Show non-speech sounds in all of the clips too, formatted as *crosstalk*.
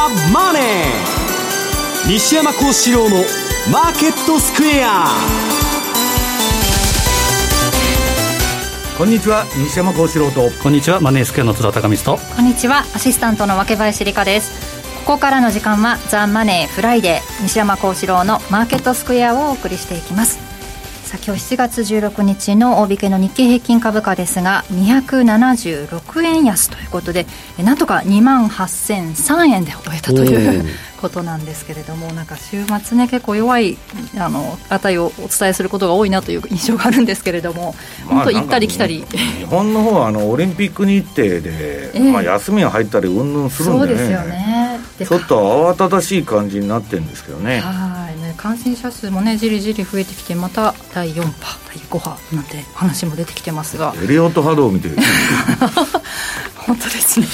ザ・マネー」西山孝四郎の「マーケットスクエア」こんにちは西山孝四郎と。こんにちはマネースクエアの津田隆光と。こんにちはアシスタントの若林理香です。ここからの時間はザ・マネーフライデー。西山孝四郎のマーケットスクエアをお送りしていきますさあ今日7月16日の大引けの日経平均株価ですが276円安ということでなんとか2万8003円で終えたということなんですけれどもなんか週末ね結構弱いあの値をお伝えすることが多いなという印象があるんですけれども本当行ったり来たり。日本の方はあのオリンピック日程で、えー、まあ、休みが入ったりうんぬんするんで、ね、そうですよね。ちょっと慌ただしい感じになってるんですけどね。はい。ね感染者数もねじりじり増えてきてまた第4波第5波なんて話も出てきてますが。エリオット波動見て。る *laughs* 本当ですね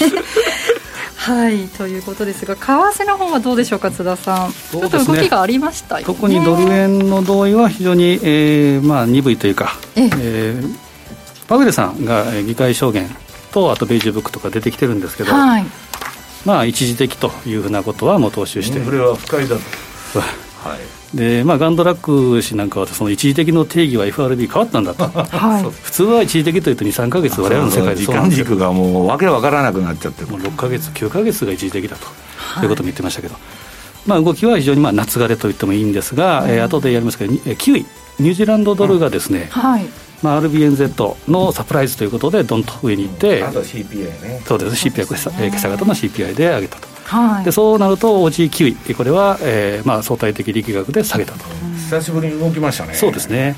はいということですが為替の方はどうでしょうか津田さん、ね、ちょっと動きがありましたよ、ね、特にドル円の動位は非常に、えーまあ、鈍いというか、ええ。えー、パウエルさんが議会証言とあとベージュブックとか出てきてるんですけど、はい、まあ一時的というふうなことはもう踏襲して。インフレは不快だと。はいでまあ、ガンドラック氏なんかはその一時的の定義は FRB 変わったんだと、はい、*laughs* 普通は一時的というと2、3か月、われわれの世界で時間軸がもうわけわからなくなっちゃってもう6か月、9か月が一時的だと、はい、いうことも言ってましたけど、まあ、動きは非常にまあ夏枯れと言ってもいいんですが、うん、えー、後でやりますけど、9位、ニュージーランドドルがですね、うん、はい。まあ、RBNZ のサプライズということで、どんと上に行って、あと CPI ね、そうです、CPI、今朝方の CPI で上げたと。はい、でそうなると OG9 位これは、えーまあ、相対的力学で下げたと。久しぶりに動きましたね。そうですね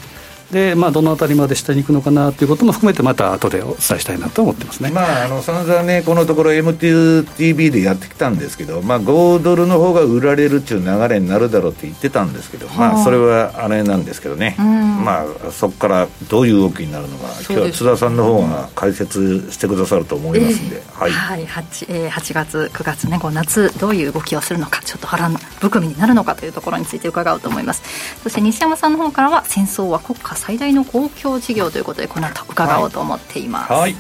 で、まあ、どのあたりまで下に行くのかなということも含めて、また後でお伝えしたいなと思ってますね、まあ、あの散々ね、このところ MTV でやってきたんですけど、まあ、5ドルの方が売られるっていう流れになるだろうって言ってたんですけど、まあ、それはあれなんですけどね、まあ、そこからどういう動きになるのか、今日は津田さんの方が解説してくださると思いますんで、えー、はい、はい、8, えー、8月、9月ね、こう夏、どういう動きをするのか、ちょっと腹含みになるのかというところについて伺おうと思います。そして西山さんの方からは、戦争は国家最大の公共事業ということでこの後伺おうと思っています、はい、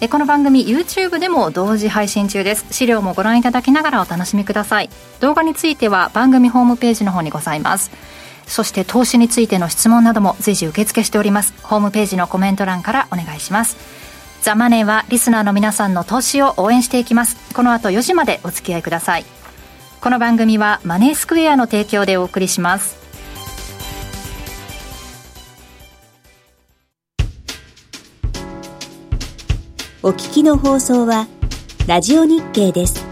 えこの番組 YouTube でも同時配信中です。資料もご覧いただきながらお楽しみください。動画については番組ホームページの方にございます。そして投資についての質問なども随時受付しております。ホームページのコメント欄からお願いします。ザ・マネーはリスナーの皆さんの投資を応援していきます。この後4時までお付き合いください。この番組はマネースクエアの提供でお送りしますお聞きの放送は、ラジオ日経です。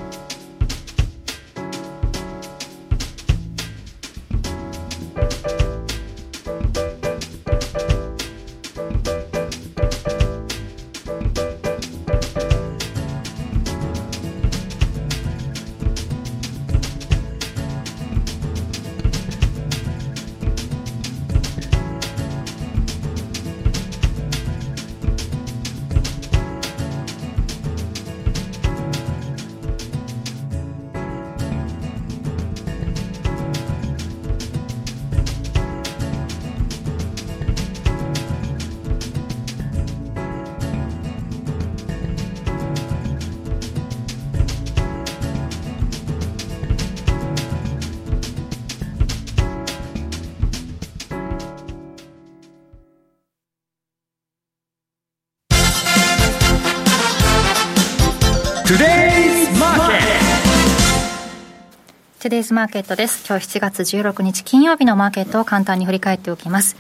トゥデイズマーケットです。今日7月16日金曜日のマーケットを簡単に振り返っておきます。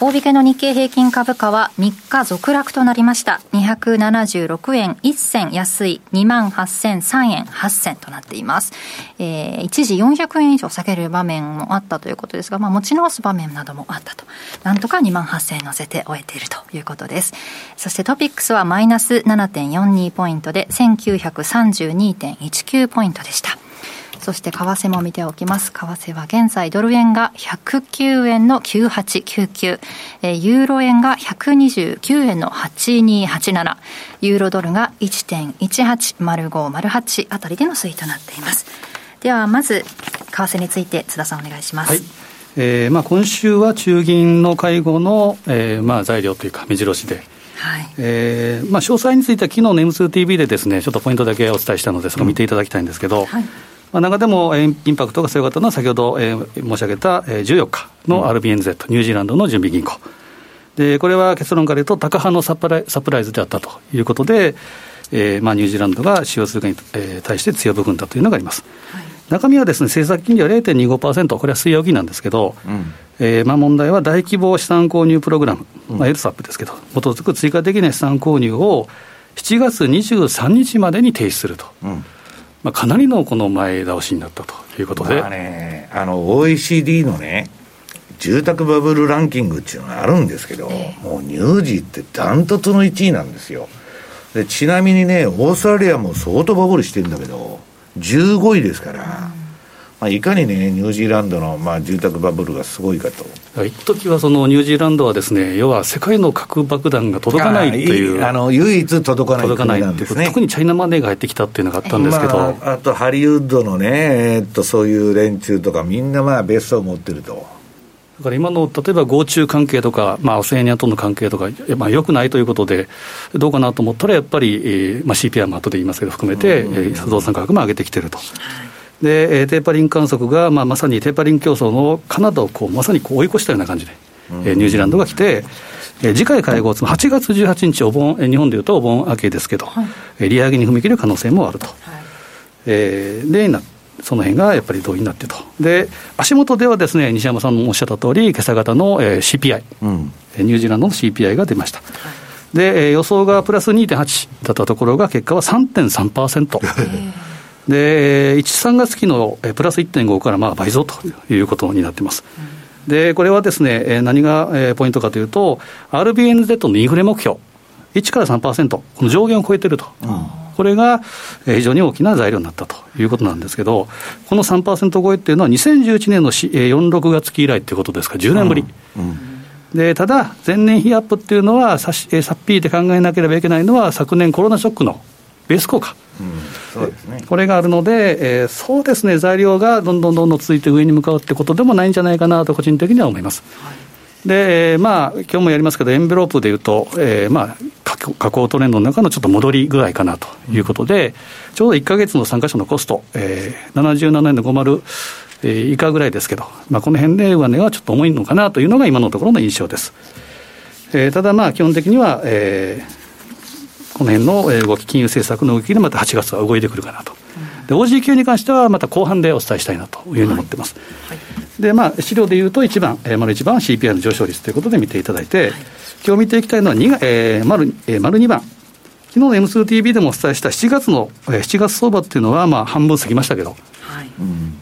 大引けの日経平均株価は3日続落となりました。276円1銭安い28,003円8銭となっています。えー、一時400円以上下げる場面もあったということですが、まあ持ち直す場面などもあったと。なんとか2万8000円乗せて終えているということです。そしてトピックスはマイナス7.42ポイントで1932.19ポイントでした。そして為替も見ておきます。為替は現在ドル円が109円の9899、えー、ユーロ円が129円の8287、ユーロドルが1.180508あたりでの推移となっています。ではまず為替について津田さんお願いします。はい。えーまあ、今週は中銀の会合の、えーまあ、材料というか目白押しで、はい。えーまあ、詳細については、昨日の M2TV でですね、ちょっとポイントだけお伝えしたので、それを見ていただきたいんですけど、うんはいまあ、中でもインパクトが強かったのは、先ほど、えー、申し上げた、えー、14日の RBNZ、うん、ニュージーランドの準備銀行。で、これは結論から言うと、高派のサプライサプライズであったということで、えーまあ、ニュージーランドが使用するかに、えー、対して強い部分だというのがあります。はい、中身はですね、政策金利は0.25%、これは水曜日なんですけど、うん、えーまあ、問題は大規模資産購入プログラム、まあ、LSAP ですけど、基づく追加的な資産購入を7月23日までに停止すると。うんまあ、かなりのこの前倒しになったということで、まあね、あの OECD のね、住宅バブルランキングっていうのがあるんですけど、もうニュージーってダントツの1位なんですよ。でちなみにね、オーストラリアも相当バブルしてるんだけど、15位ですから、まあ、いかにね、ニュージーランドの、まあ、住宅バブルがすごいかと。一時はそのニュージーランドはですね、要は世界の核爆弾が届かないっていう、あの唯一届かない届かないっていう、特にチャイナマネーが入ってきたっていうのがあったんですけど、まあ、あとハリウッドのね、えー、っとそういう連中とか、みんなまあ別荘を持ってると。だから今の例えば合中関係とか、まあ、オセアニアとの関係とか、まあ、よくないということで、どうかなと思ったら、やっぱり、えーまあ、CPI も後で言いますけど、含めて、えー、不動産価格も上げてきてると。で、テーパリン観測が、まあ、まさにテーパリン競争のカナダをこうまさにこう追い越したような感じで、えー、ニュージーランドが来て、えー、次回会合、つまり8月18日お盆、日本でいうとお盆明けですけど、はい、利上げに踏み切る可能性もあると。はい、えー、でなその辺がやっぱり同意になってと。で、足元ではですね、西山さんもおっしゃった通り、今朝方の、えー、CPI、うん、ニュージーランドの CPI が出ました。で、予想がプラス2.8だったところが、結果は3.3%。で、1、3月期のプラス1.5からまあ倍増ということになってます。で、これはですね、何がポイントかというと、RBNZ のインフレ目標、1から3%、この上限を超えてると。うん。これが非常に大きな材料になったということなんですけど、この3%超えっていうのは、2011年の4、6月期以来ということですか。ら、10年ぶり。うん。うん。でただ、前年比アップっていうのはさ、さっぴーで考えなければいけないのは、昨年コロナショックのベース効果、うん、そうですね、これがあるので、えー、そうですね、材料がどんどんどんどん続いて上に向かうってことでもないんじゃないかなと、個人的には思います。はい。で、まあ、今日もやりますけど、エンベロープでいうと、えー、まあ、下降トレンドの中のちょっと戻り具合かなということで、ちょうど1か月の参加者のコスト、えー、77円の50、えー、以下ぐらいですけど、まあ、この辺で上値はちょっと重いのかなというのが今のところの印象です。えー、ただまあ、基本的には、えー、この辺の動き、金融政策の動きでまた8月は動いてくるかなと。で、OG 級に関してはまた後半でお伝えしたいなというふうに思ってます。はいはいで、まあ、資料でいうと1番、えー、丸1番は CPI の上昇率ということで見ていただいて、はい、今日見ていきたいのは2、えー、丸、えー、丸2番。昨日の M2TV でもお伝えした7月の、えー、7月相場っていうのは、まあ、半分過ぎましたけど、はい、や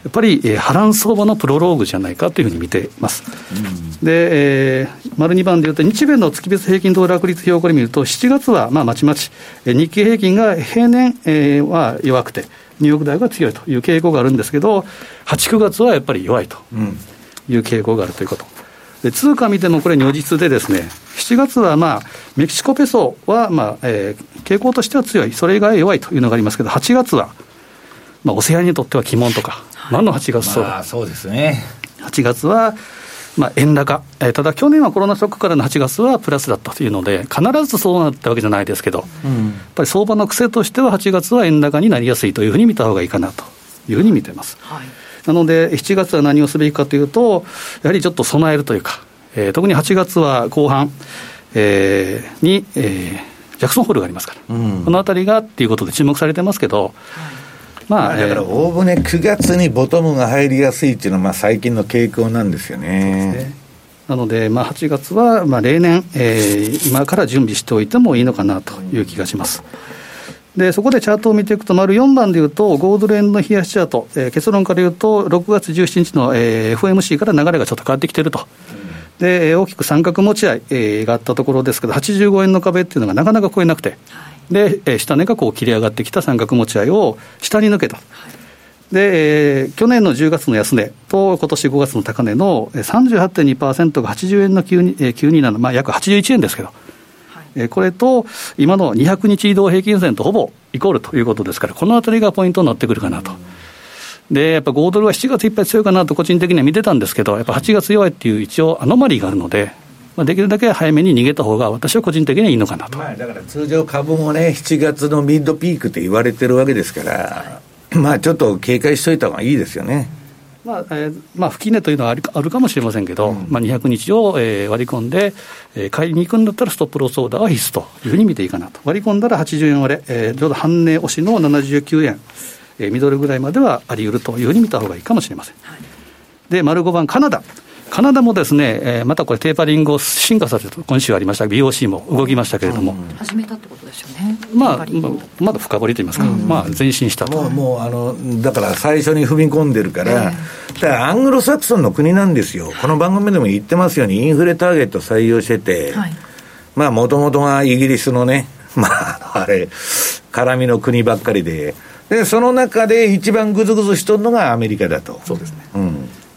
っぱり、えー、波乱相場のプロローグじゃないかというふうに見ています。うん、で、えー、丸2番でいうと、日米の月別平均騰落率表これ見ると、7月はまあまちまち、えー、日経平均が平年、えー、は弱くて、ニューヨーク大が強いという傾向があるんですけど、8、9月はやっぱり弱いという傾向があるということ。で通貨見てもこれ、如実でですね、7月はまあ、メキシコペソはまあ、えー、傾向としては強い、それ以外弱いというのがありますけど、8月は、まあ、オセアニにとっては鬼門とか、何の8月そうだ、まあ、そうですね。8月は、まあ、円高、えー、ただ去年はコロナショックからの8月はプラスだったというので、必ずそうなったわけじゃないですけど、うん、やっぱり相場の癖としては、8月は円高になりやすいというふうに見たほうがいいかなというふうに見てます。はい、なので、7月は何をすべきかというと、やはりちょっと備えるというか、えー、特に8月は後半、えー、に、えー、ジャクソンホールがありますから、うん、このあたりがっていうことで注目されてますけど、はいまあ、だからおおむね9月にボトムが入りやすいっていうのは、まあ、最近の傾向なんですよね。なので、まあ、8月はまあ例年、えー、今から準備しておいてもいいのかなという気がします。でそこでチャートを見ていくと、丸4番でいうと、ゴールド円の冷やしチャート、えー、結論から言うと、6月17日の、えー、FMC から流れがちょっと変わってきていると。で大きく三角持ち合い、えー、があったところですけど、85円の壁っていうのがなかなか超えなくて、で、えー、下値がこう切り上がってきた三角持ち合いを下に抜けた。で、えー、去年の10月の安値と今年5月の高値の38.2%が80円の927、まあ、約81円ですけど、はい、これと今の200日移動平均線とほぼイコールということですから、このあたりがポイントになってくるかなと。で、やっぱ5ドルは7月いっぱい強いかなと個人的には見てたんですけど、やっぱ8月弱いっていう一応アノマリーがあるので、まあ、できるだけ早めに逃げた方が、私は個人的にはいいのかなと。まあ、だから通常、株もね、7月のミッドピークって言われてるわけですから、まあちょっと警戒しといた方がいいですよね。まあえーまあ、吹き値というのはあるあるかもしれませんけど、うん、まあ、200日を、えー、割り込んで、えー、買いに行くんだったらストップロスオーダーは必須というふうに見ていいかなと、割り込んだら80円割れ、えー、ちょうど半値押しの79円、えー、ミドルぐらいまではあり得るというふうに見た方がいいかもしれません。はい、で、丸5番、カナダ。カナダもですね、えー、またこれ、テーパリングを進化させて、今週ありました、BOC も動きましたけれども、始めたってことですよね、まあ、まだ深掘りといいますか、まあ、前進したと。もう、もうあのだから最初に踏み込んでるから、だからアングロサクソンの国なんですよ、この番組でも言ってますように、インフレターゲット採用してて、はい、まあ、もともとはイギリスのね、*laughs* まあ、あれ、絡みの国ばっかりで、で、その中で一番ぐずぐずしとるのがアメリカだと。そうですね。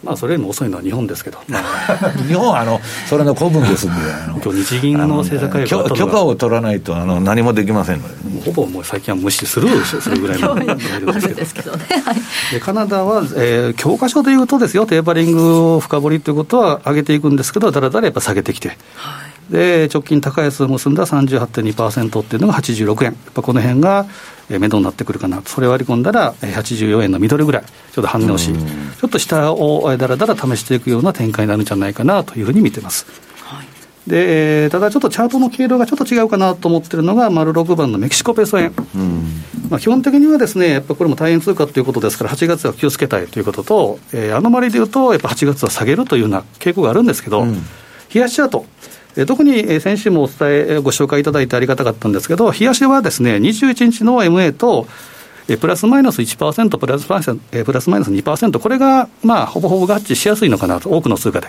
うんまあ、それよりも遅いのは日本ですけど、*laughs* 日本はあのそれの古文ですんで、今日日銀の政策会議許可を取らないとあの何もできませんので、ほぼもう最近は無視するするぐらいの。*laughs* ですけどね、*laughs* でカナダは、えー、教科書でいうとですよ、テーパリングを深掘りということは上げていくんですけど、だらだらやっぱ下げてきて。はいで直近高安を結んだ38.2%っていうのが86円、やっぱこの辺が目処になってくるかな。それを割り込んだら84円のミドルぐらい、ちょっと反応し、ちょっと下をだらだら試していくような展開になるんじゃないかなというふうに見てます。はい。でただちょっとチャートの経路がちょっと違うかなと思ってるのが、丸6番のメキシコペソ円、まあ、基本的にはですね、やっぱこれも大変通貨ということですから、8月は気をつけたいということと、えー、アノマリでいうと、やっぱ8月は下げるというような傾向があるんですけど、うん、冷やしチャート、特に先週もお伝え、ご紹介いただいてありがたかったんですけど、冷やしはですね、21日の MA と、プラスマイナス1%、プラスマイナスプラスマイナス2%、これが、まあ、ほぼほぼ合致しやすいのかなと、多くの通貨で。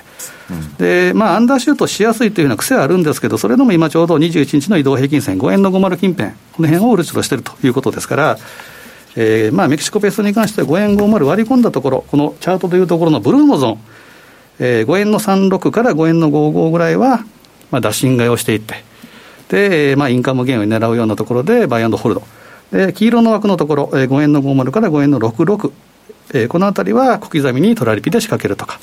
うん、で、まあ、アンダーシュートしやすいというような癖はあるんですけど、それでも今ちょうど21日の移動平均線、5円の50近辺、この辺を売るとしているということですから、えーまあ、メキシコペースに関しては5円50割り込んだところ、このチャートというところのブルーのゾーン、えー、5円の36から5円の55ぐらいは、まあ、打診買いをしていって、で、まあ、インカムゲインを狙うようなところで、バイアンドホールド。で、黄色の枠のところ、えー、5円の50から5円の66。えー、このあたりは小刻みにトラリピで仕掛けるとか、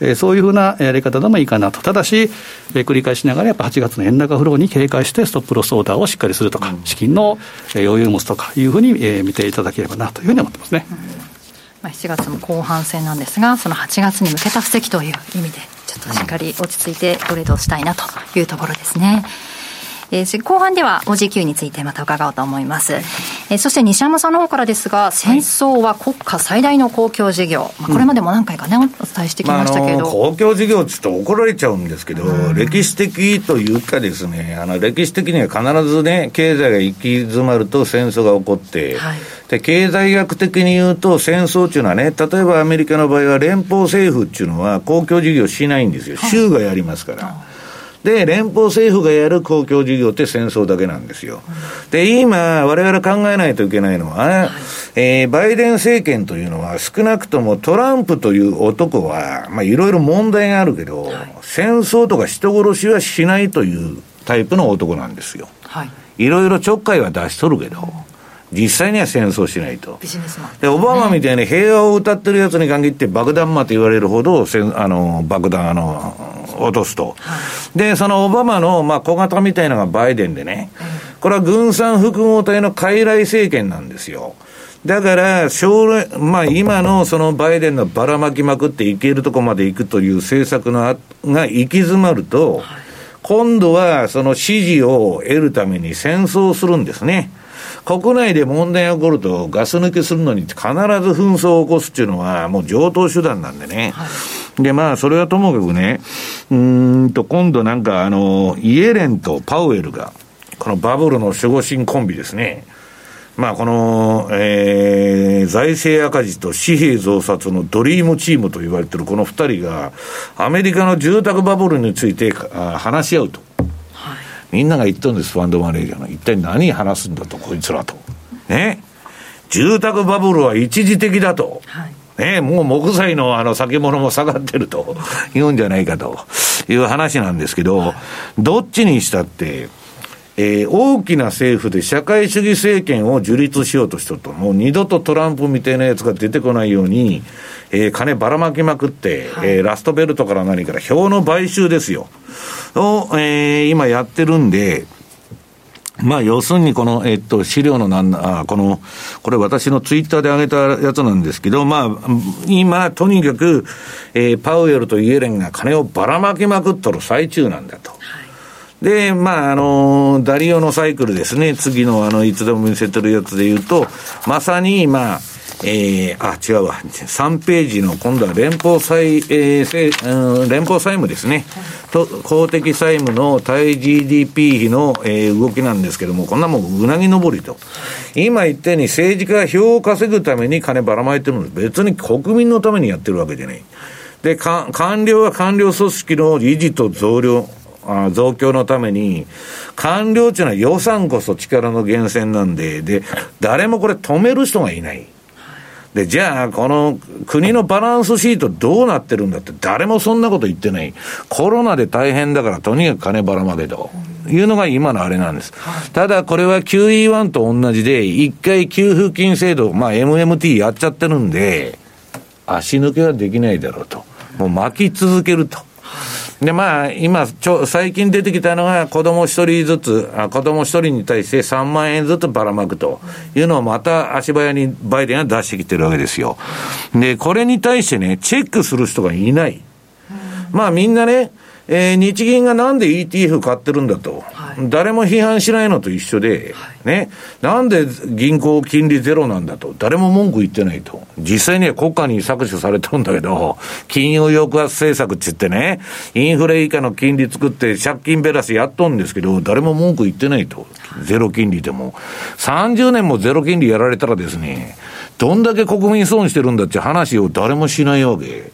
えー、そういうふうなやり方でもいいかなと。ただし、えー、繰り返しながらやっぱ8月の円高フローに警戒してストップロスオーダーをしっかりするとか、うん、資金の余裕を持つとかいうふうに、えー、見ていただければなというふうに思ってますね。うん、まあ、7月も後半戦なんですが、その8月に向けた布石という意味で、ちょっとしっかり落ち着いてトレードしたいなというところですね。えー、後半では OGQ についてまた伺おうと思います。えー、そして西山さんの方からですが、戦争は国家最大の公共事業、まあ、これまでも何回かね、お伝えしてきましたけど、まあ、公共事業ちょっと怒られちゃうんですけど、うん、歴史的というかですね、あの歴史的には必ずね、経済が行き詰まると戦争が起こって、はい、で経済学的に言うと、戦争っていうのはね、例えばアメリカの場合は連邦政府っていうのは公共事業しないんですよ、州がやりますから。で、連邦政府がやる公共事業って戦争だけなんですよ。で、今、我々考えないといけないのは、えー、バイデン政権というのは少なくともトランプという男は、まあ、いろいろ問題があるけど、はい、戦争とか人殺しはしないというタイプの男なんですよ。はい。いろいろちょっかいは出しとるけど、実際には戦争しないと。で、オバマみたいに平和を歌ってるやつに限って爆弾魔と言われるほど、あの、爆弾、あの、落とすと。で、そのオバマの、まあ、小型みたいなのがバイデンでね、これは軍産複合体の傀儡政権なんですよ。だから、将来、まあ今のそのバイデンのばらまきまくっていけるとこまで行くという政策のが行き詰まると、今度はその支持を得るために戦争するんですね。国内で問題が起こると、ガス抜けするのに必ず紛争を起こすっていうのは、もう上等手段なんでね。はい、で、まあ、それはともかくね、うんと、今度なんか、あの、イエレンとパウエルが、このバブルの守護神コンビですね。まあ、この、えー、財政赤字と紙幣増刷のドリームチームと言われてるこの二人が、アメリカの住宅バブルについて話し合うと。みんなが言ってるんです、ファンドマネージャーの。一体何話すんだと、こいつらと。ね。住宅バブルは一時的だと。はい、ね、もう木材のあの先物も下がってると *laughs* 言うんじゃないかという話なんですけど、どっちにしたって、ええー、大きな政府で社会主義政権を樹立しようとしたと、もう二度とトランプみたいなやつが出てこないように、えー、金ばらまきまくって、はい、えー、ラストベルトから何から票の買収ですよ。を、えー、今やってるんで、まあ、要するにこの、えっと、資料のなんあ、この、これ私のツイッターで上げたやつなんですけど、まあ、今、とにかく、えー、パウエルとイエレンが金をばらまきまくっとる最中なんだと。で、まあ、あの、ダリオのサイクルですね。次の、あの、いつでも見せてるやつで言うと、まさに、まあ、えー、あ、違うわ。3ページの今度は連邦債、えー、うん、連邦債務ですね。と、公的債務の対 GDP 比の、えー、動きなんですけども、こんなもんうなぎ登りと。今言ったように政治家が票を稼ぐために金ばらまいてるん。別に国民のためにやってるわけじゃない。で、か官僚は官僚組織の維持と増量、あ増強のために、官僚っていうのは予算こそ力の源泉なんで、で、誰もこれ止める人がいない。で、じゃあ、この国のバランスシートどうなってるんだって、誰もそんなこと言ってない。コロナで大変だから、とにかく金ばらまけと。いうのが今のあれなんです。ただ、これは QE1 と同じで、一回給付金制度、まあ MMT やっちゃってるんで、足抜けはできないだろうと。もう巻き続けると。で、まあ、今、ちょ、最近出てきたのが、子供一人ずつ、あ子供一人に対して3万円ずつばらまくというのをまた足早にバイデンが出してきてるわけですよ。で、これに対してね、チェックする人がいない。まあみんなね、えー、日銀がなんで ETF 買ってるんだと、誰も批判しないのと一緒で、はい、ね、なんで銀行金利ゼロなんだと、誰も文句言ってないと。実際には国家に搾取されてるんだけど、金融抑圧政策って言ってね、インフレ以下の金利作って借金ベラスやっとんですけど、誰も文句言ってないと。ゼロ金利でも。30年もゼロ金利やられたらですね、どんだけ国民損してるんだって話を誰もしないわけ。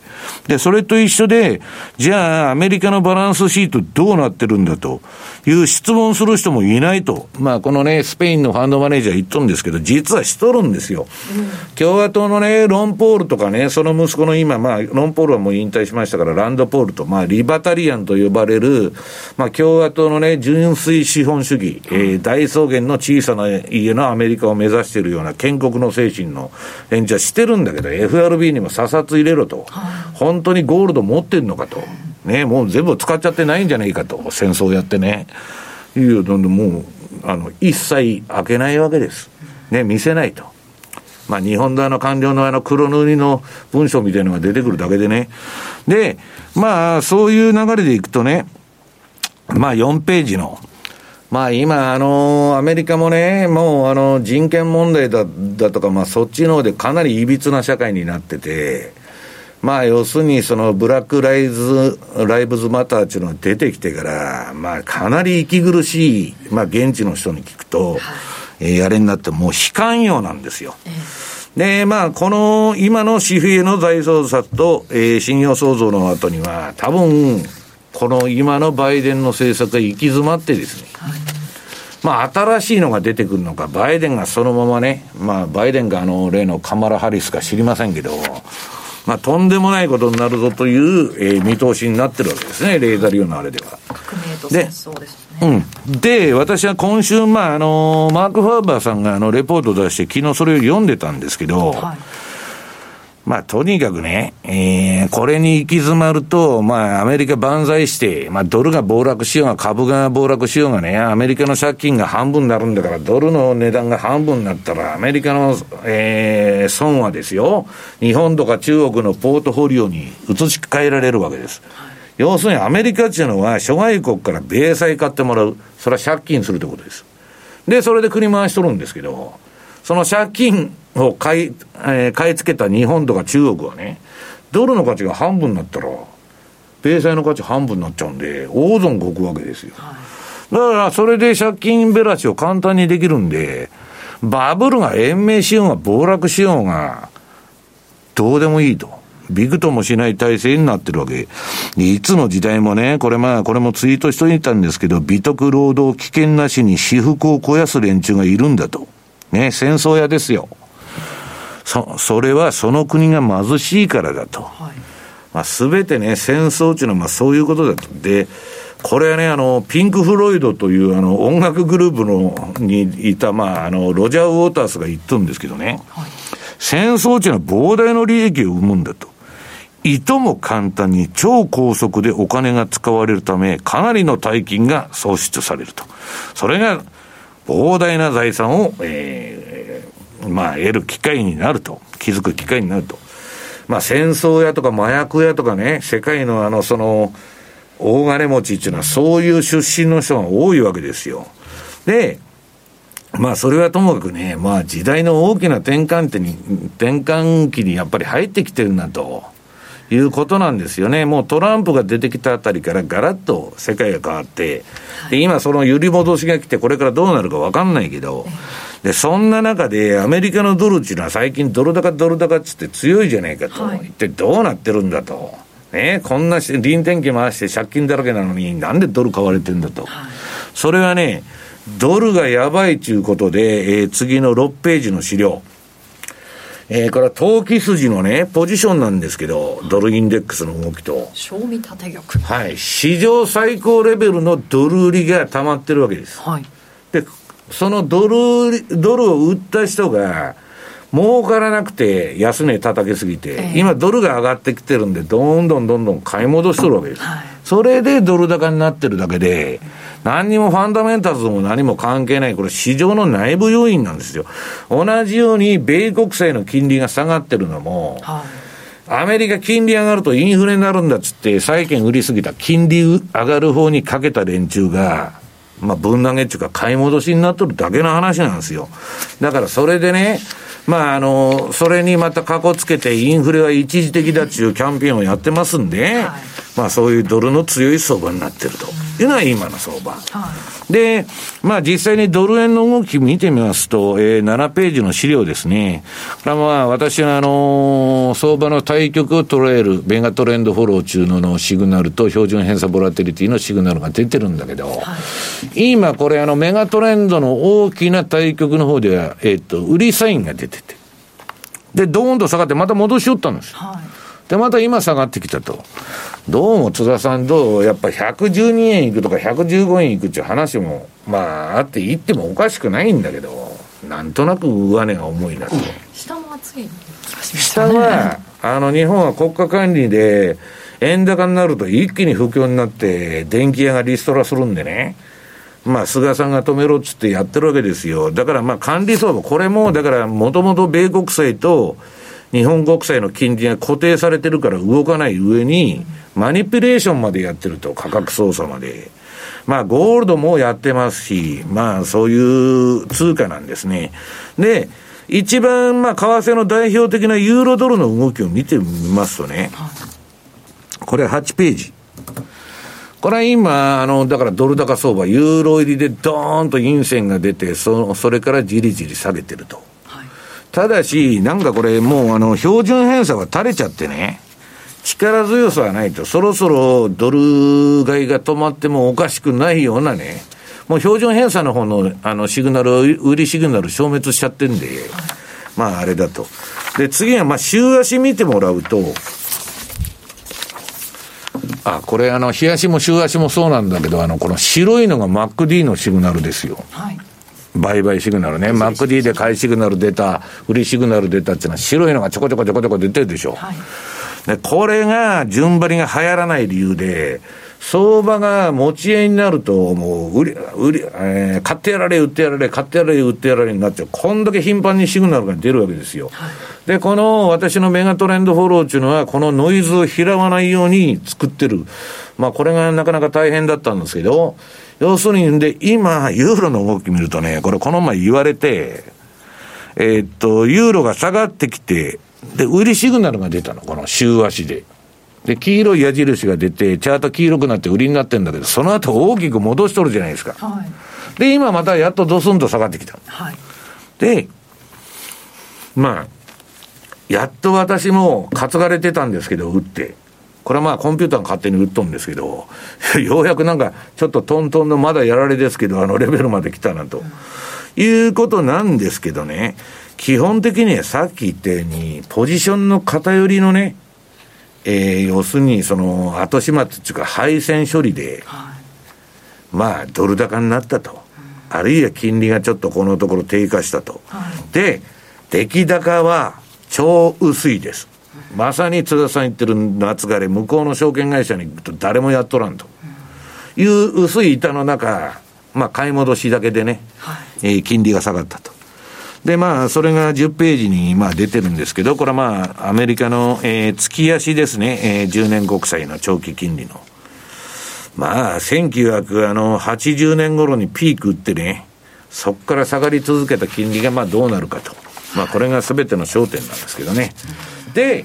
で、それと一緒で、じゃあ、アメリカのバランスシートどうなってるんだという質問する人もいないと。まあ、このね、スペインのファンドマネージャー言っとるんですけど、実はしとるんですよ。うん、共和党のね、ロンポールとかね、その息子の今、まあ、ロンポールはもう引退しましたから、ランドポールと、まあ、リバタリアンと呼ばれる、まあ、共和党のね、純粋資本主義、えー、大草原の小さな家のアメリカを目指しているような建国の精神の演者してるんだけど、FRB にも査察入れろと。本当にゴールド持ってんのかと。ね、もう全部使っちゃってないんじゃないかと。戦争やってね。いうので、もう、あの、一切開けないわけです。ね、見せないと。まあ、日本側の官僚のあの黒塗りの文章みたいなのが出てくるだけでね。で、まあ、そういう流れでいくとね、まあ、4ページの、まあ今、あの、アメリカもね、もうあの、人権問題だだとか、まあそっちの方でかなり歪な社会になってて、まあ要するにそのブラックライズ、ライブズマターっていうのが出てきてから、まあかなり息苦しい、まあ現地の人に聞くと、はい、えー、あれになってもう悲観用なんですよ。で、まあ、この、今の紙幣の財政策と、えー、信用創造の後には、多分、この今のバイデンの政策が行き詰まってですね、はい、まあ、新しいのが出てくるのか、バイデンがそのままね、まあ、バイデンがあの、例のカマラ・ハリスか知りませんけど、まあ、とんでもないことになるぞという、えー、見通しになってるわけですね、レーザリオのあれでは。革命と戦争ですね。うん。で、私は今週、まあ、あの、マーク・ファーバーさんがあの、レポートを出して、昨日それを読んでたんですけど、はいまあ、とにかくね、えー、これに行き詰まると、まあ、アメリカ万歳して、まあ、ドルが暴落しようが、株が暴落しようがね、アメリカの借金が半分になるんだから、ドルの値段が半分になったら、アメリカの、えー、損はですよ、日本とか中国のポートフォリオに移し替えられるわけです。要するにアメリカっていうのは、諸外国から米債買ってもらう。それは借金するってことです。で、それで国回しとるんですけど、その借金を買い、えー、買い付けた日本とか中国はね、ドルの価値が半分になったら、米債の価値半分になっちゃうんで、大損こくわけですよ。だから、それで借金べらしを簡単にできるんで、バブルが延命しようが暴落しようが、どうでもいいと。びくともしない体制になってるわけ。いつの時代もね、これまあ、これもツイートしといたんですけど、美徳労働危険なしに私服を肥やす連中がいるんだと。ね、戦争屋ですよ。そ、それはその国が貧しいからだと。はい、まあ、すべてね、戦争っていうのはまあそういうことだと。で、これはね、あの、ピンク・フロイドというあの音楽グループのにいた、まあ、あの、ロジャー・ウォータースが言っとるんですけどね、はい、戦争っていうのは膨大な利益を生むんだと。いとも簡単に超高速でお金が使われるため、かなりの大金が創出されると。それが、膨大な財産を、えー、まあ、得る機会になると。気づく機会になると。まあ、戦争やとか麻薬やとかね、世界のあの、その、大金持ちっていうのはそういう出身の人が多いわけですよ。で、まあそれはともかくね、まあ時代の大きな転換点に、転換期にやっぱり入ってきてるなと。いうことなんですよね。もうトランプが出てきたあたりからガラッと世界が変わって、で、今その揺り戻しが来てこれからどうなるかわかんないけど、で、そんな中でアメリカのドルっていうのは最近ドル高ドル高っつって強いじゃないかと。はい、一体どうなってるんだと。ね、こんな臨転機回して借金だらけなのに、なんでドル買われてんだと。それはね、ドルがやばいということで、えー、次の6ページの資料。えー、これは投機筋のね、ポジションなんですけど、ドルインデックスの動きと。賞味縦玉。はい。史上最高レベルのドル売りが溜まってるわけです。はい。で、そのドル、ドルを売った人が、儲からなくて安値叩きすぎて、えー、今ドルが上がってきてるんで、どんどんどんどん買い戻しとるわけです。はい、それでドル高になってるだけで、何にもファンダメンタルズも何も関係ない、これ市場の内部要因なんですよ。同じように米国債の金利が下がってるのも、はい、アメリカ金利上がるとインフレになるんだっつって、債券売りすぎた金利上がる方にかけた連中が、まあ、ぶん投げっていうか買い戻しになっとるだけの話なんですよ。だからそれでね、まあ、あの、それにまたかこつけてインフレは一時的だっていうキャンペーンをやってますんで、はい、まあそういうドルの強い相場になってるというのは今の相場。はい、で、まあ実際にドル円の動き見てみますと、えー、7ページの資料ですね。これはまあ私はあの、相場の対局を捉えるベガトレンドフォロー中ののシグナルと標準偏差ボラテリティのシグナルが出てるんだけど、はい、今これあのメガトレンドの大きな対局の方では、えっ、ー、と、売りサインが出てて、で、ドーンと下がってまた戻しよったんです。はいで、また今下がってきたと。どうも津田さん、どうやっぱ112円いくとか115円いくっていう話も、まあ、あって言ってもおかしくないんだけど、なんとなく上値が重いなと。下も熱い下は、あの、日本は国家管理で、円高になると一気に不況になって、電気屋がリストラするんでね。まあ、菅さんが止めろっつってやってるわけですよ。だからまあ、管理相場、これも、だから、もともと米国債と、日本国債の金利が固定されてるから動かない上に、マニピュレーションまでやってると、価格操作まで。まあ、ゴールドもやってますし、まあ、そういう通貨なんですね。で、一番、まあ、為替の代表的なユーロドルの動きを見てみますとね、これ8ページ。これは今、あの、だからドル高相場、ユーロ入りでドーンと陰線が出て、そそれからじりじり下げてると。ただし、なんかこれ、もうあの標準偏差が垂れちゃってね、力強さはないと、そろそろドル買いが止まってもおかしくないようなね、もう標準偏差の方のあのシグナル、売りシグナル消滅しちゃってんで、まああれだと。で、次はまあ週足見てもらうと、あ、これあの、日足も週足もそうなんだけど、あの、この白いのが MacD のシグナルですよ。はい売買シグナルね、MacD で買いシグナル出た、売りシグナル出たっていうのは、白いのがちょこちょこちょこちょこ出てるでしょ。はい、でこれが順張りが流行らない理由で、相場が持ち合いになると、もう売り、売り、えー、買ってやられ、売ってやられ、買ってやられ、売ってやられになっちゃう。こんだけ頻繁にシグナルが出るわけですよ。はい、で、この私のメガトレンドフォローっていうのは、このノイズを拾わないように作ってる。まあ、これがなかなか大変だったんですけど、要するに、で、今、ユーロの動き見るとね、これこの前言われて、えー、っと、ユーロが下がってきて、で、売りシグナルが出たの、この週足で。で、黄色い矢印が出て、チャート黄色くなって売りになってんだけど、その後大きく戻しとるじゃないですか。はい、で、今またやっとドスンと下がってきた。はい、で、まあ、やっと私も担がれてたんですけど、打って。これはまあコンピューターが勝手に売っとんですけど、*laughs* ようやくなんかちょっとトントンのまだやられですけど、あのレベルまで来たなと。いうことなんですけどね、基本的にはさっき言ったように、ポジションの偏りのね、えー、要するにその後始末っていうか配線処理で、まあ、ドル高になったと。あるいは金利がちょっとこのところ低下したと。はい、で、出来高は超薄いです。まさに津田さん言ってる夏枯れ、向こうの証券会社に行くと誰もやっとらんと。いう薄い板の中、まあ、買い戻しだけでね、はい、えー、金利が下がったと。で、まあ、それが10ページに、まあ、出てるんですけど、これはまあ、アメリカの、えー、月足ですね、えー、10年国債の長期金利の。まあ、1980年頃にピーク打ってね、そこから下がり続けた金利がまあどうなるかと。まあ、これが全ての焦点なんですけどね。で、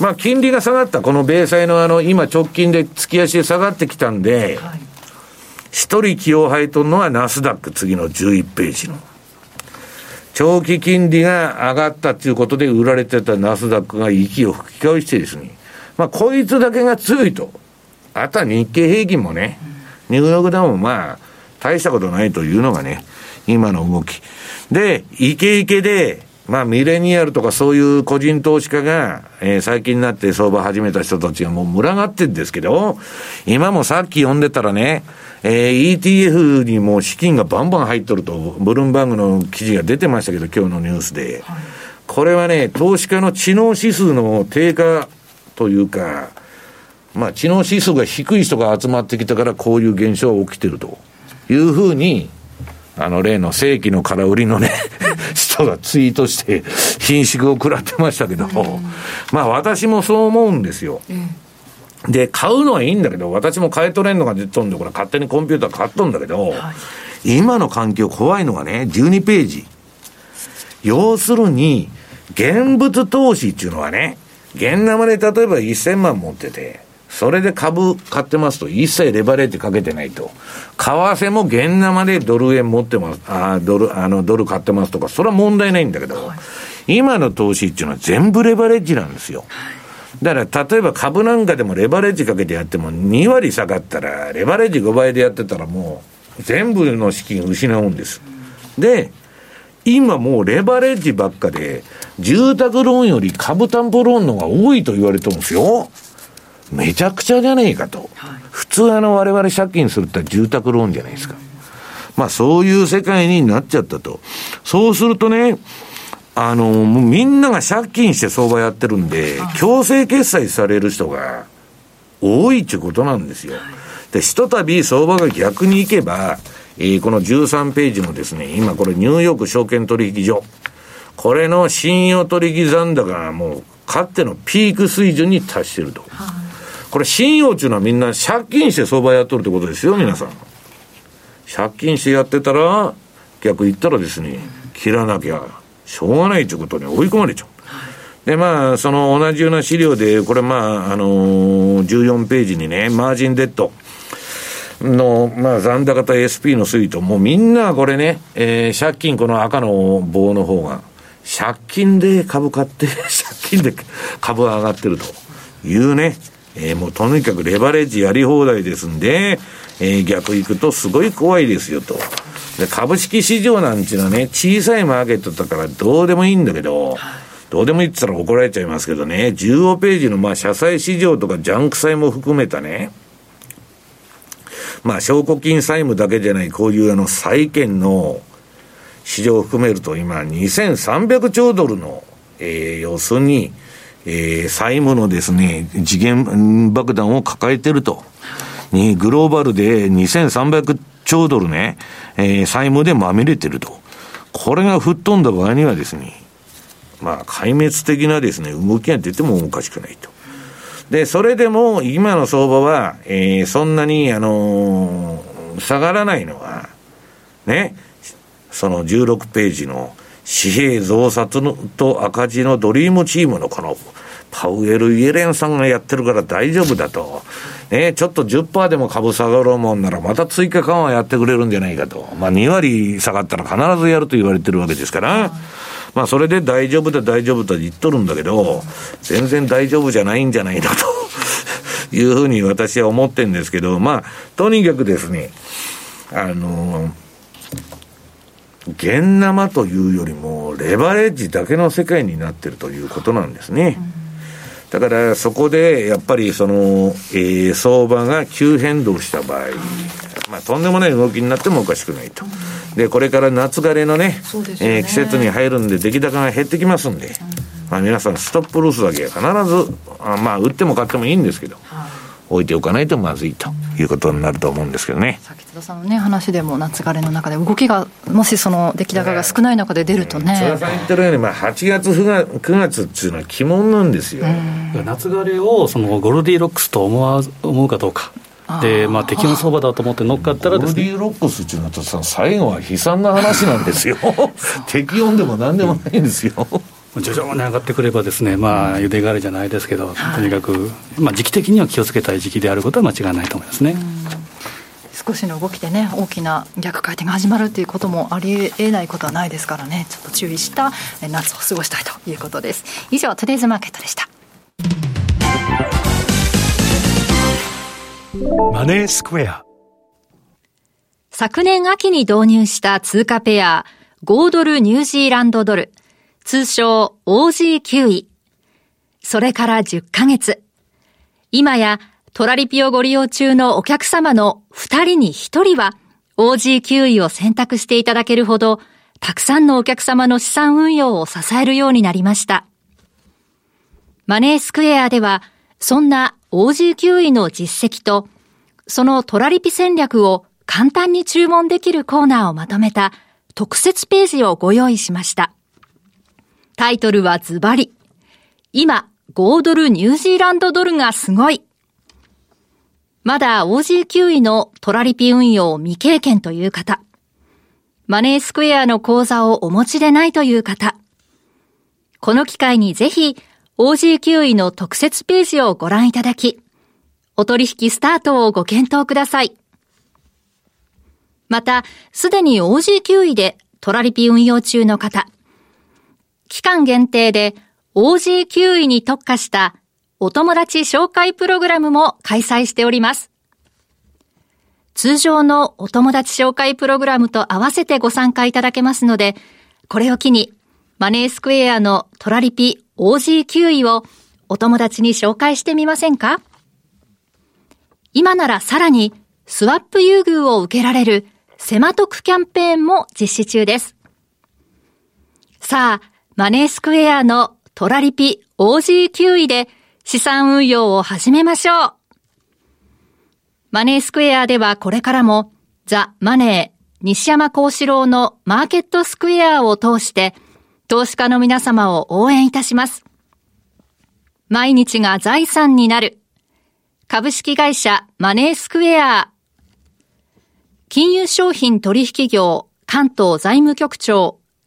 まあ、金利が下がったこの米債のあの、今直近で月足で下がってきたんで、一、人気を吐いとるのはナスダック、次の11ページの。長期金利が上がったということで売られてたナスダックが息を吹き返してですね、まあ、こいつだけが強いと。あとは日経平均もね、ニューヨークダウンもまあ、大したことないというのがね、今の動き。で、イケイケで、まあ、ミレニアルとかそういう個人投資家が、えー、最近になって相場始めた人たちがもう群がってるんですけど、今もさっき読んでたらね、えー、ETF にも資金がバンバン入っとると、ブルームバーグの記事が出てましたけど、今日のニュースで。はい、これはね、投資家の知能指数の低下というか、まあ、知能指数が低い人が集まってきたから、こういう現象が起きてるというふうに、あの、例の正規の空売りのね *laughs* 人がツイートして、品縮を食らってましたけど、まあ、私もそう思うんですよ。で、買うのはいいんだけど、私も買い取れんのが出とんで、これ勝手にコンピューター買っとんだけど、はい、今の環境怖いのがね、12ページ。要するに、現物投資っていうのはね、現生で例えば1000万持ってて、それで株買ってますと、一切レバレッジかけてないと。為替も現生でドル円持ってます、あドル、あの、ドル買ってますとか、それは問題ないんだけど、はい、今の投資っていうのは全部レバレッジなんですよ。だから、例えば株なんかでもレバレッジかけてやっても2割下がったら、レバレッジ5倍でやってたらもう、全部の資金失うんです。で、今もうレバレッジばっかで、住宅ローンより株担保ローンの方が多いと言われてるんですよ。めちゃくちゃじゃねえかと。普通あの我々借金するって住宅ローンじゃないですか。まあそういう世界になっちゃったと。そうするとね、あの、みんなが借金して相場やってるんで、強制決済される人が多いっていうことなんですよ。で、ひとたび相場が逆に行けば、えー、この13ページのですね、今これニューヨーク証券取引所。これの信用取引残高がもう、かってのピーク水準に達してると。はこれ信用っていうのはみんな借金して相場やっとるってことですよ、皆さん。借金してやってたら、逆言ったらですね、切らなきゃしょうがないということに追い込まれちゃう。で、まあ、その同じような資料で、これまあ、あのー、14ページにね、マージンデッドの、まあ、残高と SP の推移と、もうみんなこれね、えー、借金、この赤の棒の方が、借金で株買って、*laughs* 借金で株が上がってるというね、えー、もうとにかくレバレッジやり放題ですんで、えー、逆行くとすごい怖いですよと。で株式市場なんていうのはね、小さいマーケットだからどうでもいいんだけど、どうでもいいって言ったら怒られちゃいますけどね、15ページのまあ社債市場とかジャンク債も含めたね、まあ証拠金債務だけじゃないこういうあの債券の市場を含めると今2300兆ドルの、えー、要するに、えー、債務のですね、次元爆弾を抱えてると。に、グローバルで2300兆ドルね、えー、債務でまみれてると。これが吹っ飛んだ場合にはですね、まあ、壊滅的なですね、動きが出てもおかしくないと。で、それでも、今の相場は、えー、そんなに、あのー、下がらないのは、ね、その16ページの紙幣増刷のと赤字のドリームチームのこの、パウエル・イエレンさんがやってるから大丈夫だと。ね、ちょっと10%でも株下がろうもんなら、また追加緩和やってくれるんじゃないかと。まあ2割下がったら必ずやると言われてるわけですから、まあそれで大丈夫だ大丈夫と言っとるんだけど、全然大丈夫じゃないんじゃないかというふうに私は思ってるんですけど、まあ、とにかくですね、あのー現生というよりも、レバレッジだけの世界になってるということなんですね。だからそこでやっぱりその、えー、相場が急変動した場合、まあ、とんでもない動きになってもおかしくないと。で、これから夏枯れのね、ねえー、季節に入るんで、出来高が減ってきますんで、まあ、皆さん、ストップロスだけは必ず、あまあ、売っても買ってもいいんですけど、置いておかないとまずいということになると思うんですけどね。さっき津田さんのね、話でも夏枯れの中で動きが、もしその出来高が少ない中で出るとね。津田さん言ってるように、まあ、8月、9月っていうのは鬼門なんですよ。夏枯れをそのゴルディロックスと思わ思うかどうか。で、まあ、適温相場だと思って乗っかったらですね。ゴルディロックスっていうのはさ、最後は悲惨な話なんですよ。*laughs* *laughs* 適温でもなんでもないんですよ。徐々に上がってくればですね、まあ、ゆでがれじゃないですけど、はい、とにかく、まあ、時期的には気をつけたい時期であることは間違いないと思いますね。少しの動きでね、大きな逆回転が始まるということもありえないことはないですからね、ちょっと注意した夏を過ごしたいということです。以上、トゥデイズマーケットでした。マネースクエア昨年秋に導入した通貨ペア、5ドルニュージーランドドル。通称 OG9 位。それから10ヶ月。今やトラリピをご利用中のお客様の2人に1人は OG9 位を選択していただけるほど、たくさんのお客様の資産運用を支えるようになりました。マネースクエアでは、そんな OG9 位の実績と、そのトラリピ戦略を簡単に注文できるコーナーをまとめた特設ページをご用意しました。タイトルはズバリ。今、5ドルニュージーランドドルがすごい。まだ OG9 位のトラリピ運用未経験という方。マネースクエアの口座をお持ちでないという方。この機会にぜひ OG9 位の特設ページをご覧いただき、お取引スタートをご検討ください。また、すでに OG9 位でトラリピ運用中の方、期間限定で OG9 位に特化したお友達紹介プログラムも開催しております。通常のお友達紹介プログラムと合わせてご参加いただけますので、これを機にマネースクエアのトラリピ OG9 位をお友達に紹介してみませんか？今ならさらにスワップ優遇を受けられるセマトクキャンペーンも実施中です。さあ、マネースクエアのトラリピ OG9 位で資産運用を始めましょう。マネースクエアではこれからもザ・マネー西山幸四郎のマーケットスクエアを通して投資家の皆様を応援いたします。毎日が財産になる株式会社マネースクエア金融商品取引業関東財務局長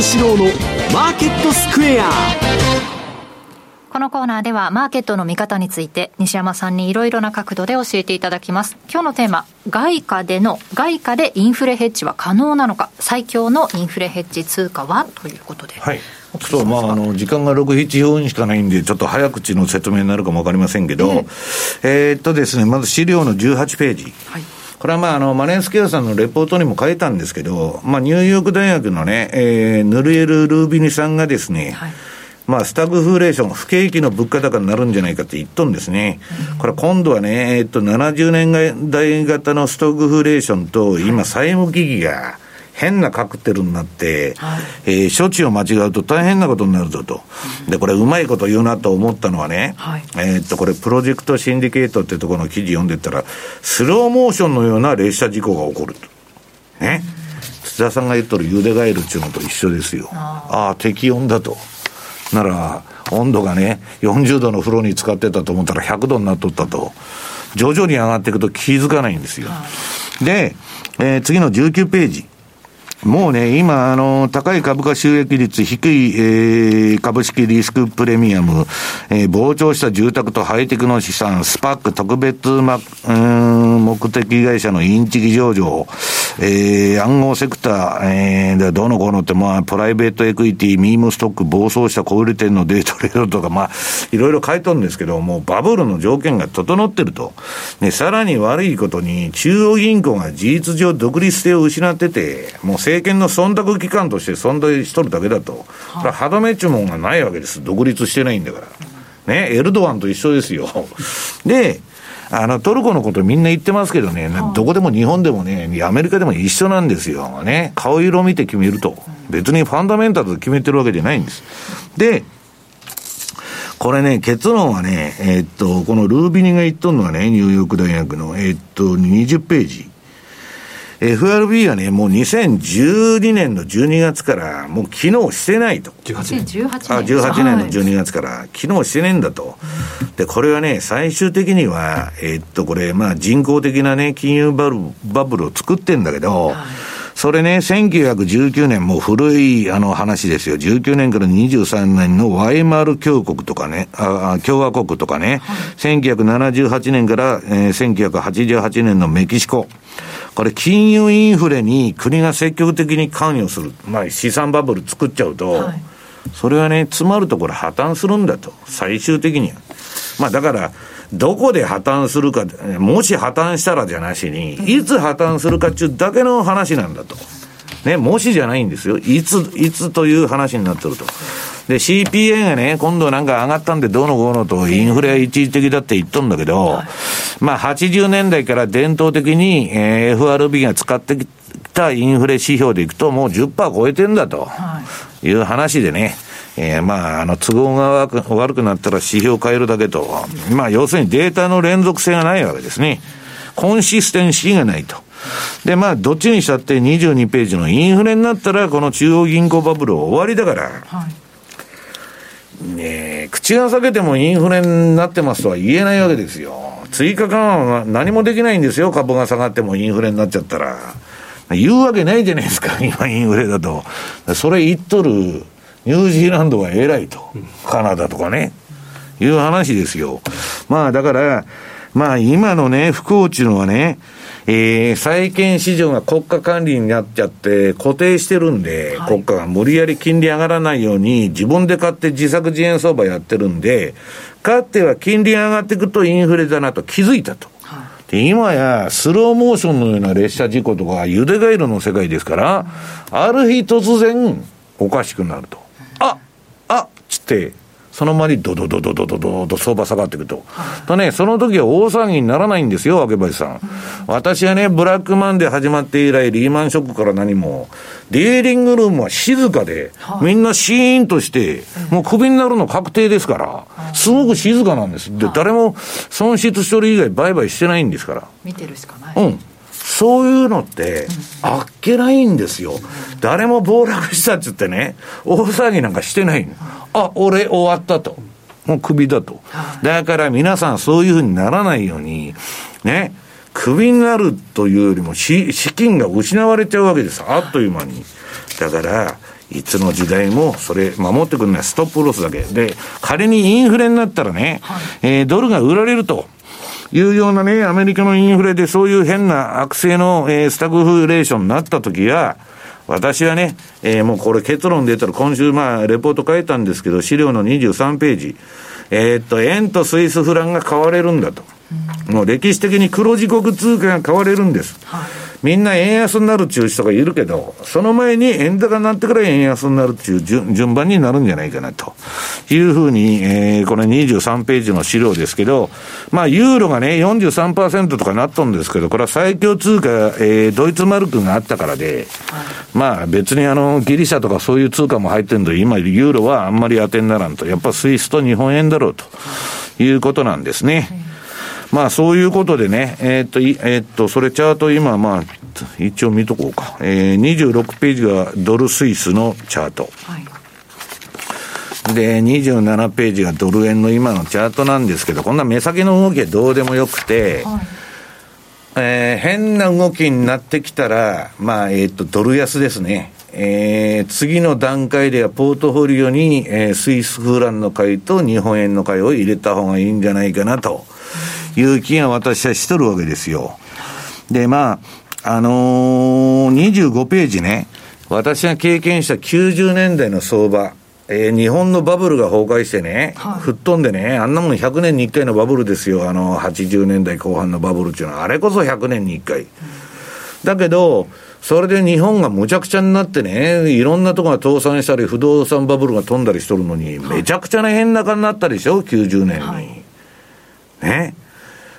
幸四郎のマーケットスクエア。このコーナーではマーケットの見方について西山さんにいろいろな角度で教えていただきます。今日のテーマ外貨での外貨でインフレヘッジは可能なのか。最強のインフレヘッジ通貨は？ということで。はい。ちょっとまあ、あの、時間が6、7分しかないんで、ちょっと早口の説明になるかもわかりませんけど、うん、えっとですね、まず資料の18ページ。はいこれはまあ、あの、マネースケアさんのレポートにも書いたんですけど、まあ、ニューヨーク大学のね、えー、ヌルエル・ルービニさんがですね、はいまあ、スタグフレーション、不景気の物価高になるんじゃないかって言っとんですね。これ今度はね、えっと、70年代型のストグフレーションと、今、債務危機が、変なカクテルになって、はい、えー、処置を間違うと大変なことになるぞと。で、これうまいこと言うなと思ったのはね、はい、えっと、これプロジェクトシンディケートってところの記事読んでったら、スローモーションのような列車事故が起こると。ね。土田さんが言っとるゆでガエルっていうのと一緒ですよ。ああ、適温だと。なら、温度がね、40度の風呂に使ってたと思ったら100度になっとったと。徐々に上がっていくと気づかないんですよ。で、えー、次の19ページ。もうね、今、あの、高い株価収益率、低い、えー、株式リスクプレミアム、えー、膨張した住宅とハイテクの資産、スパック特別、ま、うん、目的会社のインチキ上場、えー、暗号セクター、えー、でどのこのって、まあ、プライベートエクイティ、ミームストック、暴走した小売店のデートレードとか、まあ、いろいろ書いとるんですけど、もうバブルの条件が整ってると。ね、さらに悪いことに、中央銀行が事実上独立性を失ってて、もう政権の忖度機関として存在しとるだけだと。はあ、歯止めっちゅうもんがないわけです。独立してないんだから。ね、エルドアンと一緒ですよ。で、あの、トルコのことみんな言ってますけどね、はあ、どこでも日本でもね、アメリカでも一緒なんですよ。ね、顔色見て決めると。別にファンダメンタルで決めてるわけじゃないんです。で、これね、結論はね、えー、っと、このルービニが言っとるのはね、ニューヨーク大学の、えー、っと、20ページ。FRB はね、もう2012年の12月からもう機能してないと。18年。あ、18年の12月から機能してねえんだと。で、これはね、最終的には、えー、っと、これ、まあ人工的なね、金融バブルバブルを作ってんだけど、はいそれね、1919年、もう古いあの話ですよ。19年から23年のワイマール共和国とかね、あ共和国とかね、はい、1978年から、えー、1988年のメキシコ。これ、金融インフレに国が積極的に関与する。まあ、資産バブル作っちゃうと、はい、それはね、詰まるところ破綻するんだと。最終的には。まあ、だから、どこで破綻するか、もし破綻したらじゃなしに、いつ破綻するかっていうだけの話なんだと。ね、もしじゃないんですよ。いつ、いつという話になってると。で、CPA がね、今度なんか上がったんでどうのこうのと、インフレは一時的だって言っとんだけど、まあ80年代から伝統的に、えー、FRB が使ってきたインフレ指標でいくともう10%超えてんだという話でね、えー、まあ、あの、都合が悪くなったら指標を変えるだけと、まあ、要するにデータの連続性がないわけですね。コンシステンシーがないと。で、まあ、どっちにしたって22ページのインフレになったら、この中央銀行バブル終わりだから、はい、ね口が裂けてもインフレになってますとは言えないわけですよ。追加緩和は何もできないんですよ、株が下がってもインフレになっちゃったら。言うわけないじゃないですか、*laughs* 今インフレだと。それ言っとるニュージーランドが偉いと。カナダとかね。いう話ですよ。まあだから、まあ今のね、不幸っていうのはね、えー、債券市場が国家管理になっちゃって固定してるんで、はい、国家が無理やり金利上がらないように自分で買って自作自演相場やってるんで、かつては金利上がっていくとインフレだなと気づいたと。で、今や、スローモーションのような列車事故とか、ゆでガイロの世界ですから、ある日突然、おかしくなると。ああつって、その間にドドドドドドドと相場下がっていくと。とね、その時は大騒ぎにならないんですよ、わけばさん。私はね、ブラックマンデー始まって以来、リーマンショックから何も、デーリングルームは静かで、みんなシーンとして、もうクビになるの確定ですから、すごく静かなんです。で、誰も損失しとる以外売買してないんですから。見てるしかない。うん。そういうのって、あっけないんですよ。誰も暴落したっつってね、大騒ぎなんかしてないあ、俺終わったと。もうクビだと。だから皆さんそういうふうにならないように、ね、クビになるというよりも資金が失われちゃうわけです。あっという間に。だから、いつの時代もそれ守ってくるのはストップロスだけ。で、仮にインフレになったらね、はい、えー、ドルが売られると。いうようなね、アメリカのインフレでそういう変な悪性の、えー、スタグフレーションになった時は、私はね、えー、もうこれ結論出たら今週まあレポート書いたんですけど、資料の23ページ。えー、っと、円とスイスフランが買われるんだと。もう歴史的に黒字国通貨が買われるんです。はいみんな円安になるっていう人がいるけど、その前に円高になってから円安になるっていう順順番になるんじゃないかなというふうに、えー、これ23ページの資料ですけど、まあ、ユーロがね、43%とかなっとんですけど、これは最強通貨、えー、ドイツマルクがあったからで、まあ、別にあの、ギリシャとかそういう通貨も入ってるんで、今、ユーロはあんまり当てにならんと。やっぱスイスと日本円だろうということなんですね。まあそういうことでね、えー、っと、えー、っと、それチャート今、まあ、一応見とこうか。えー、26ページがドルスイスのチャート。はい、で、27ページがドル円の今のチャートなんですけど、こんな目先の動きはどうでもよくて、はい、えー、変な動きになってきたら、まあ、えー、っと、ドル安ですね。えー、次の段階ではポートフォリオに、えー、スイスフランの買いと日本円の買いを入れた方がいいんじゃないかなという気が私はしとるわけですよ。で、まあ、あのー、25ページね、私が経験した90年代の相場、えー、日本のバブルが崩壊してね、はい、吹っ飛んでね、あんなもん100年に1回のバブルですよ、あの、80年代後半のバブルっていうのは、あれこそ100年に1回。うん、だけど、それで日本がむちゃくちゃになってね、いろんなとこが倒産したり、不動産バブルが飛んだりしとるのに、めちゃくちゃな変高になったでしょ、90年に。はい、ね？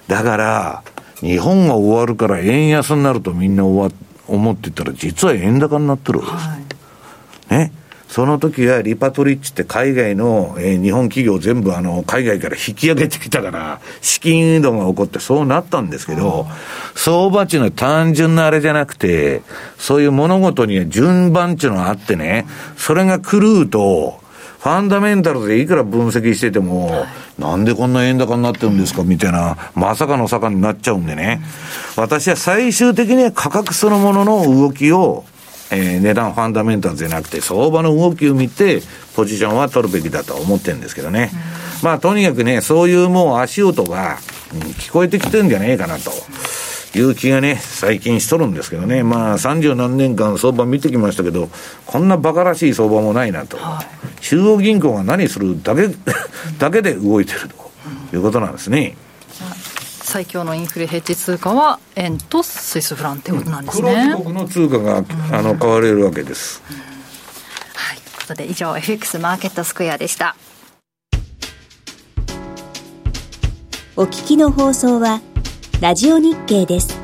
だから、日本が終わるから円安になるとみんな終わ思ってたら、実は円高になってるわけです。はい、ね。その時はリパトリッチって海外の、えー、日本企業全部あの海外から引き上げてきたから、資金移動が起こってそうなったんですけど、相場値の単純なあれじゃなくて、そういう物事には順番っていうのがあってね、それが狂うと、ファンダメンタルでいくら分析してても、なんでこんな円高になってるんですかみたいな、まさかの坂になっちゃうんでね。私は最終的には価格そのものの動きを、えー、値段ファンダメンタルじゃなくて、相場の動きを見て、ポジションは取るべきだと思ってるんですけどね。まあ、とにかくね、そういうもう足音が、うん、聞こえてきてるんじゃねえかなと。いう気がね、最近しとるんですけどね、まあ、三十何年間相場見てきましたけど、こんな馬鹿らしい相場もないなと、はい、中央銀行が何するだけだけで動いてるということなんですね。最強のインフレヘッジ通貨は円とスイスフランってことなんですね。黒の通貨が、あの買われるわけです。はい、ということで以上 FX マーケットスクエアでした。お聞きの放送はラジオ日経です。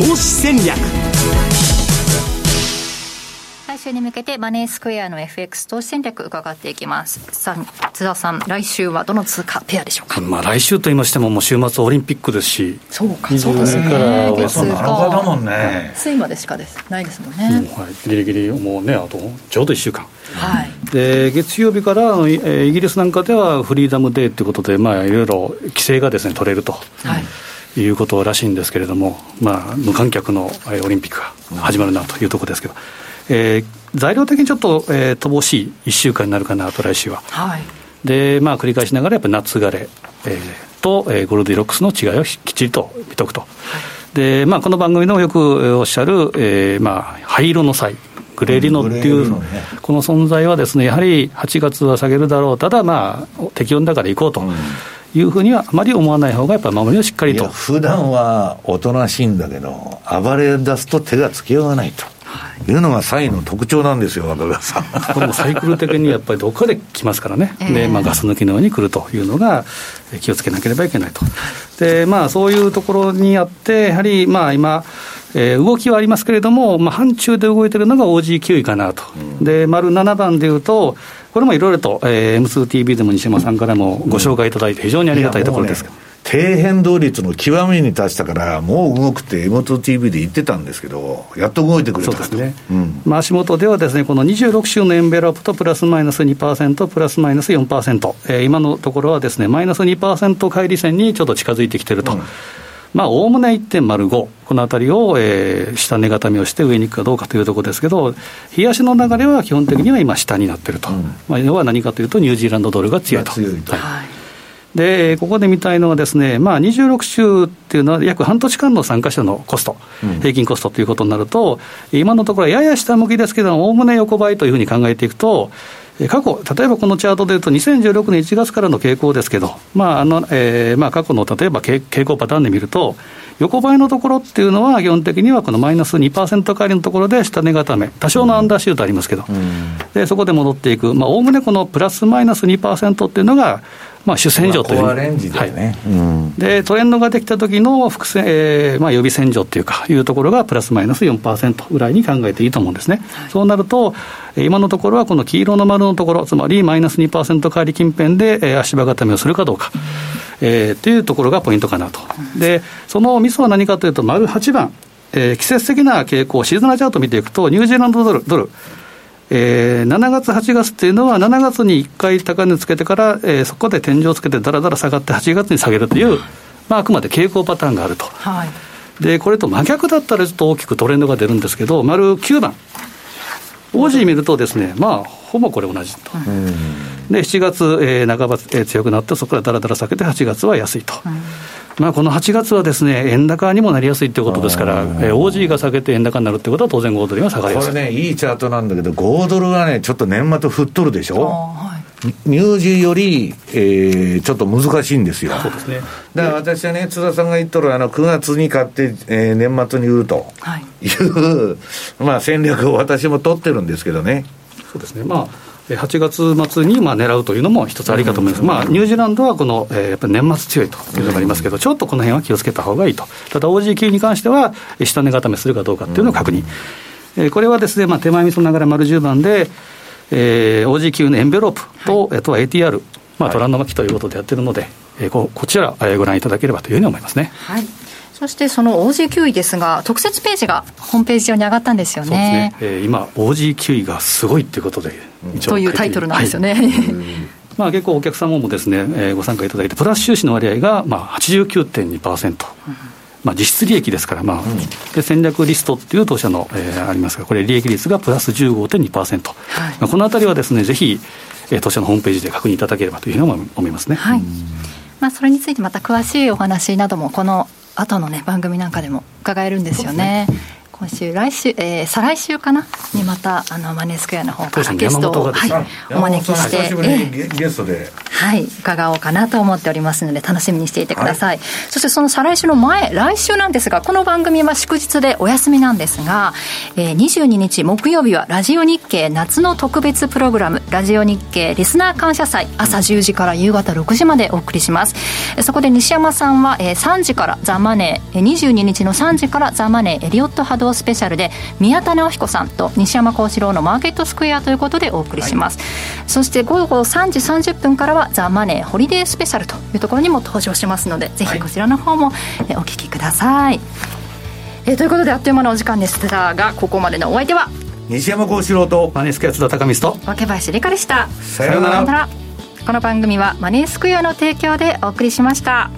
投資戦略。来週に向けてマネースクエアの FX 投資戦略伺っていきます。さあ津田さん来週はどの通貨ペアでしょうか、まあ、来週と言いましてももう週末オリンピックですしそうかそうですね。から月だもんね。水までしかですないですもんね、うん、はい、ギリギリもうねあとちょうど1週間。はい、で月曜日から、えー、イギリスなんかではフリーダムデーということで、まあ、いろいろ規制がですね取れると、はいいうことらしいんですけれども、まあ、無観客のオリンピックが始まるなというところですけど、えー、材料的にちょっと、えー、乏しい1週間になるかなと、来週は。はい、で、まあ、繰り返しながら、やっぱり夏枯れ、えー、と、えー、ゴールディロックスの違いをきっちりと見とくと。はい、で、まあ、この番組でもよくおっしゃる、えー、まあ、灰色の際。グレーリノっていう、この存在はですね、やはり8月は下げるだろう、ただまあ、適温だから行こうと。うんいうふうにはあまり思わない方が、やっぱり守りをしっかりと。普段はおとなしいんだけど、暴れ出すと手がつけようがないと。いうのが債の特徴なんですよ、若川さん。これもサイクル的にやっぱりどっかで来ますからね、えー、でまあ、ガス抜きのように来るというのが、気をつけなければいけないと。でまあ、そういうところにあって、やはりまあ今、えー、動きはありますけれども、まあ、範疇で動いてるのが OG9 位かなと、うん、で丸7番でいうと、これもいろいろと、えー、M2TV でも西山さんからもご紹介いただいて、非常にありがたいところです。低変動率の極みに達したから、もう動くって M2TV で言ってたんですけど、やっと動いてくれた。そうですね、うん、まあ、足元ではですね、この26週のエンベロップとプラスマイナス2%、プラスマイナス4%、えー、今のところはですね、マイナス2%乖離線にちょっと近づいてきてると。うんまあ、おおむね1.05、このあたりを、えー、下値固めをして上に行くかどうかというところですけど、冷やしの流れは基本的には今、下になっていると、うん、まあ、要は何かというと、ニュージーランドドルが強いと。強いと。はい。でここで見たいのはですね、まあ、26週っていうのは、約半年間の参加者のコスト、うん、平均コストということになると、今のところやや下向きですけどおおむね横ばいというふうに考えていくと、過去、例えばこのチャートでいうと、2016年1月からの傾向ですけど、まああのえーまあ、過去の例えば傾向パターンで見ると、横ばいのところっていうのは、基本的にはこのマイナス2%返りのところで下値固め、多少のアンダーシュートありますけど、うん、でそこで戻っていく、おおむねこのプラスマイナス2%っていうのが、まあ、主戦場という、レンジでね、はい。うん、でトレンドができた時の伏線、えーまあ、予備戦場っていうか、いうところがプラスマイナス4%ぐらいに考えていいと思うんですね。はい、そうなると、今のところはこの黄色の丸のところ、つまりマイナス2%返り近辺で、えー、足場固めをするかどうか、えー、というところがポイントかなと。で、そのミソは何かというと、丸8番、えー、季節的な傾向、シーズナルチャートを見ていくと、ニュージーランドドル、ドルえー、7月、8月っていうのは、7月に1回高値つけてから、えー、そこで天井をつけてだらだら下がって、8月に下げるという、まあ、あくまで傾向パターンがあると。はい、で、これと真逆だったらちょっと大きくトレンドが出るんですけど、丸9番。オージー見るとですね、まあ、ほぼこれ同じと。で、7月、えー、半ば、えー、強くなって、そこからだらだら下げて、8月は安いと。まあ、この8月はですね、円高にもなりやすいということですから、えー、OG が下げて円高になるということは、当然5ドルは下がりやすいこれね、いいチャートなんだけど、5ドルはね、ちょっと年末振っとるでしょ？ニュージーより、えー、ちょっと難しいんですよ。そうですね。だから私はね、津田さんが言っとる、あの、9月に買って、えー、年末に売るという、はい、まあ戦略を私も取ってるんですけどね。そうですね。まあ8月末にまあ狙うというのも一つありかと思います、まあ、ニュージーランドはこの、えー、やっぱり年末強いというのがありますけど、ちょっとこの辺は気をつけた方がいいと、ただ OG9 に関しては、下値固めするかどうかっていうのを確認、えー、これはですね、まあ、手前味噌ながら丸10番で、えー、OG9 のエンベロープと、はい、あとは ATR、まあ、トランド巻きということでやってるので、えー、ここちら、ご覧いただければというふうに思いますね。はいそしてその OG9 位ですが、特設ページがホームページ上に上がったんですよね。そうですねえー、今、OG9 位がすごいということで、というタイトルなんですよね。はい *laughs* まあ、結構お客様もですね、えー、ご参加いただいて、プラス収支の割合がまあ89.2%。うんまあ、実質利益ですから、まあ、うん、で戦略リストっていう当社の、えー、ありますが、これ、利益率がプラス15.2%、はいまあ、このあたりはですね、ぜひ、えー、当社のホームページで確認いただければというふうに思いますね。はいまあ、それについてまた詳しいお話なども、この後のね、番組なんかでも伺えるんですよね。今週、来週、えー、再来週かな？にまた、あの、マネースクエアの方からゲストを、はい、お招きして、えー、ゲストで。はい、伺おうかなと思っておりますので、楽しみにしていてください。はい、そしてその再来週の前、来週なんですが、この番組は祝日でお休みなんですが、えー、22日木曜日はラジオ日経夏の特別プログラム、ラジオ日経リスナー感謝祭、朝10時から夕方6時までお送りします。そこで西山さんは、えー、3時からザ・マネー、22日の3時からザ・マネーエリオット波動スペシャルで宮田直彦さんと西山幸四郎のマーケットスクエアということでお送りします、はい、そして午後3時30分からはザ・マネーホリデースペシャルというところにも登場しますのでぜひこちらの方もお聞きください、えー、ということであっという間のお時間でしたがここまでのお相手は西山幸四郎とマネースクエア津田隆光と若林理香でした。さようなら。この番組はマネースクエアの提供でお送りしました。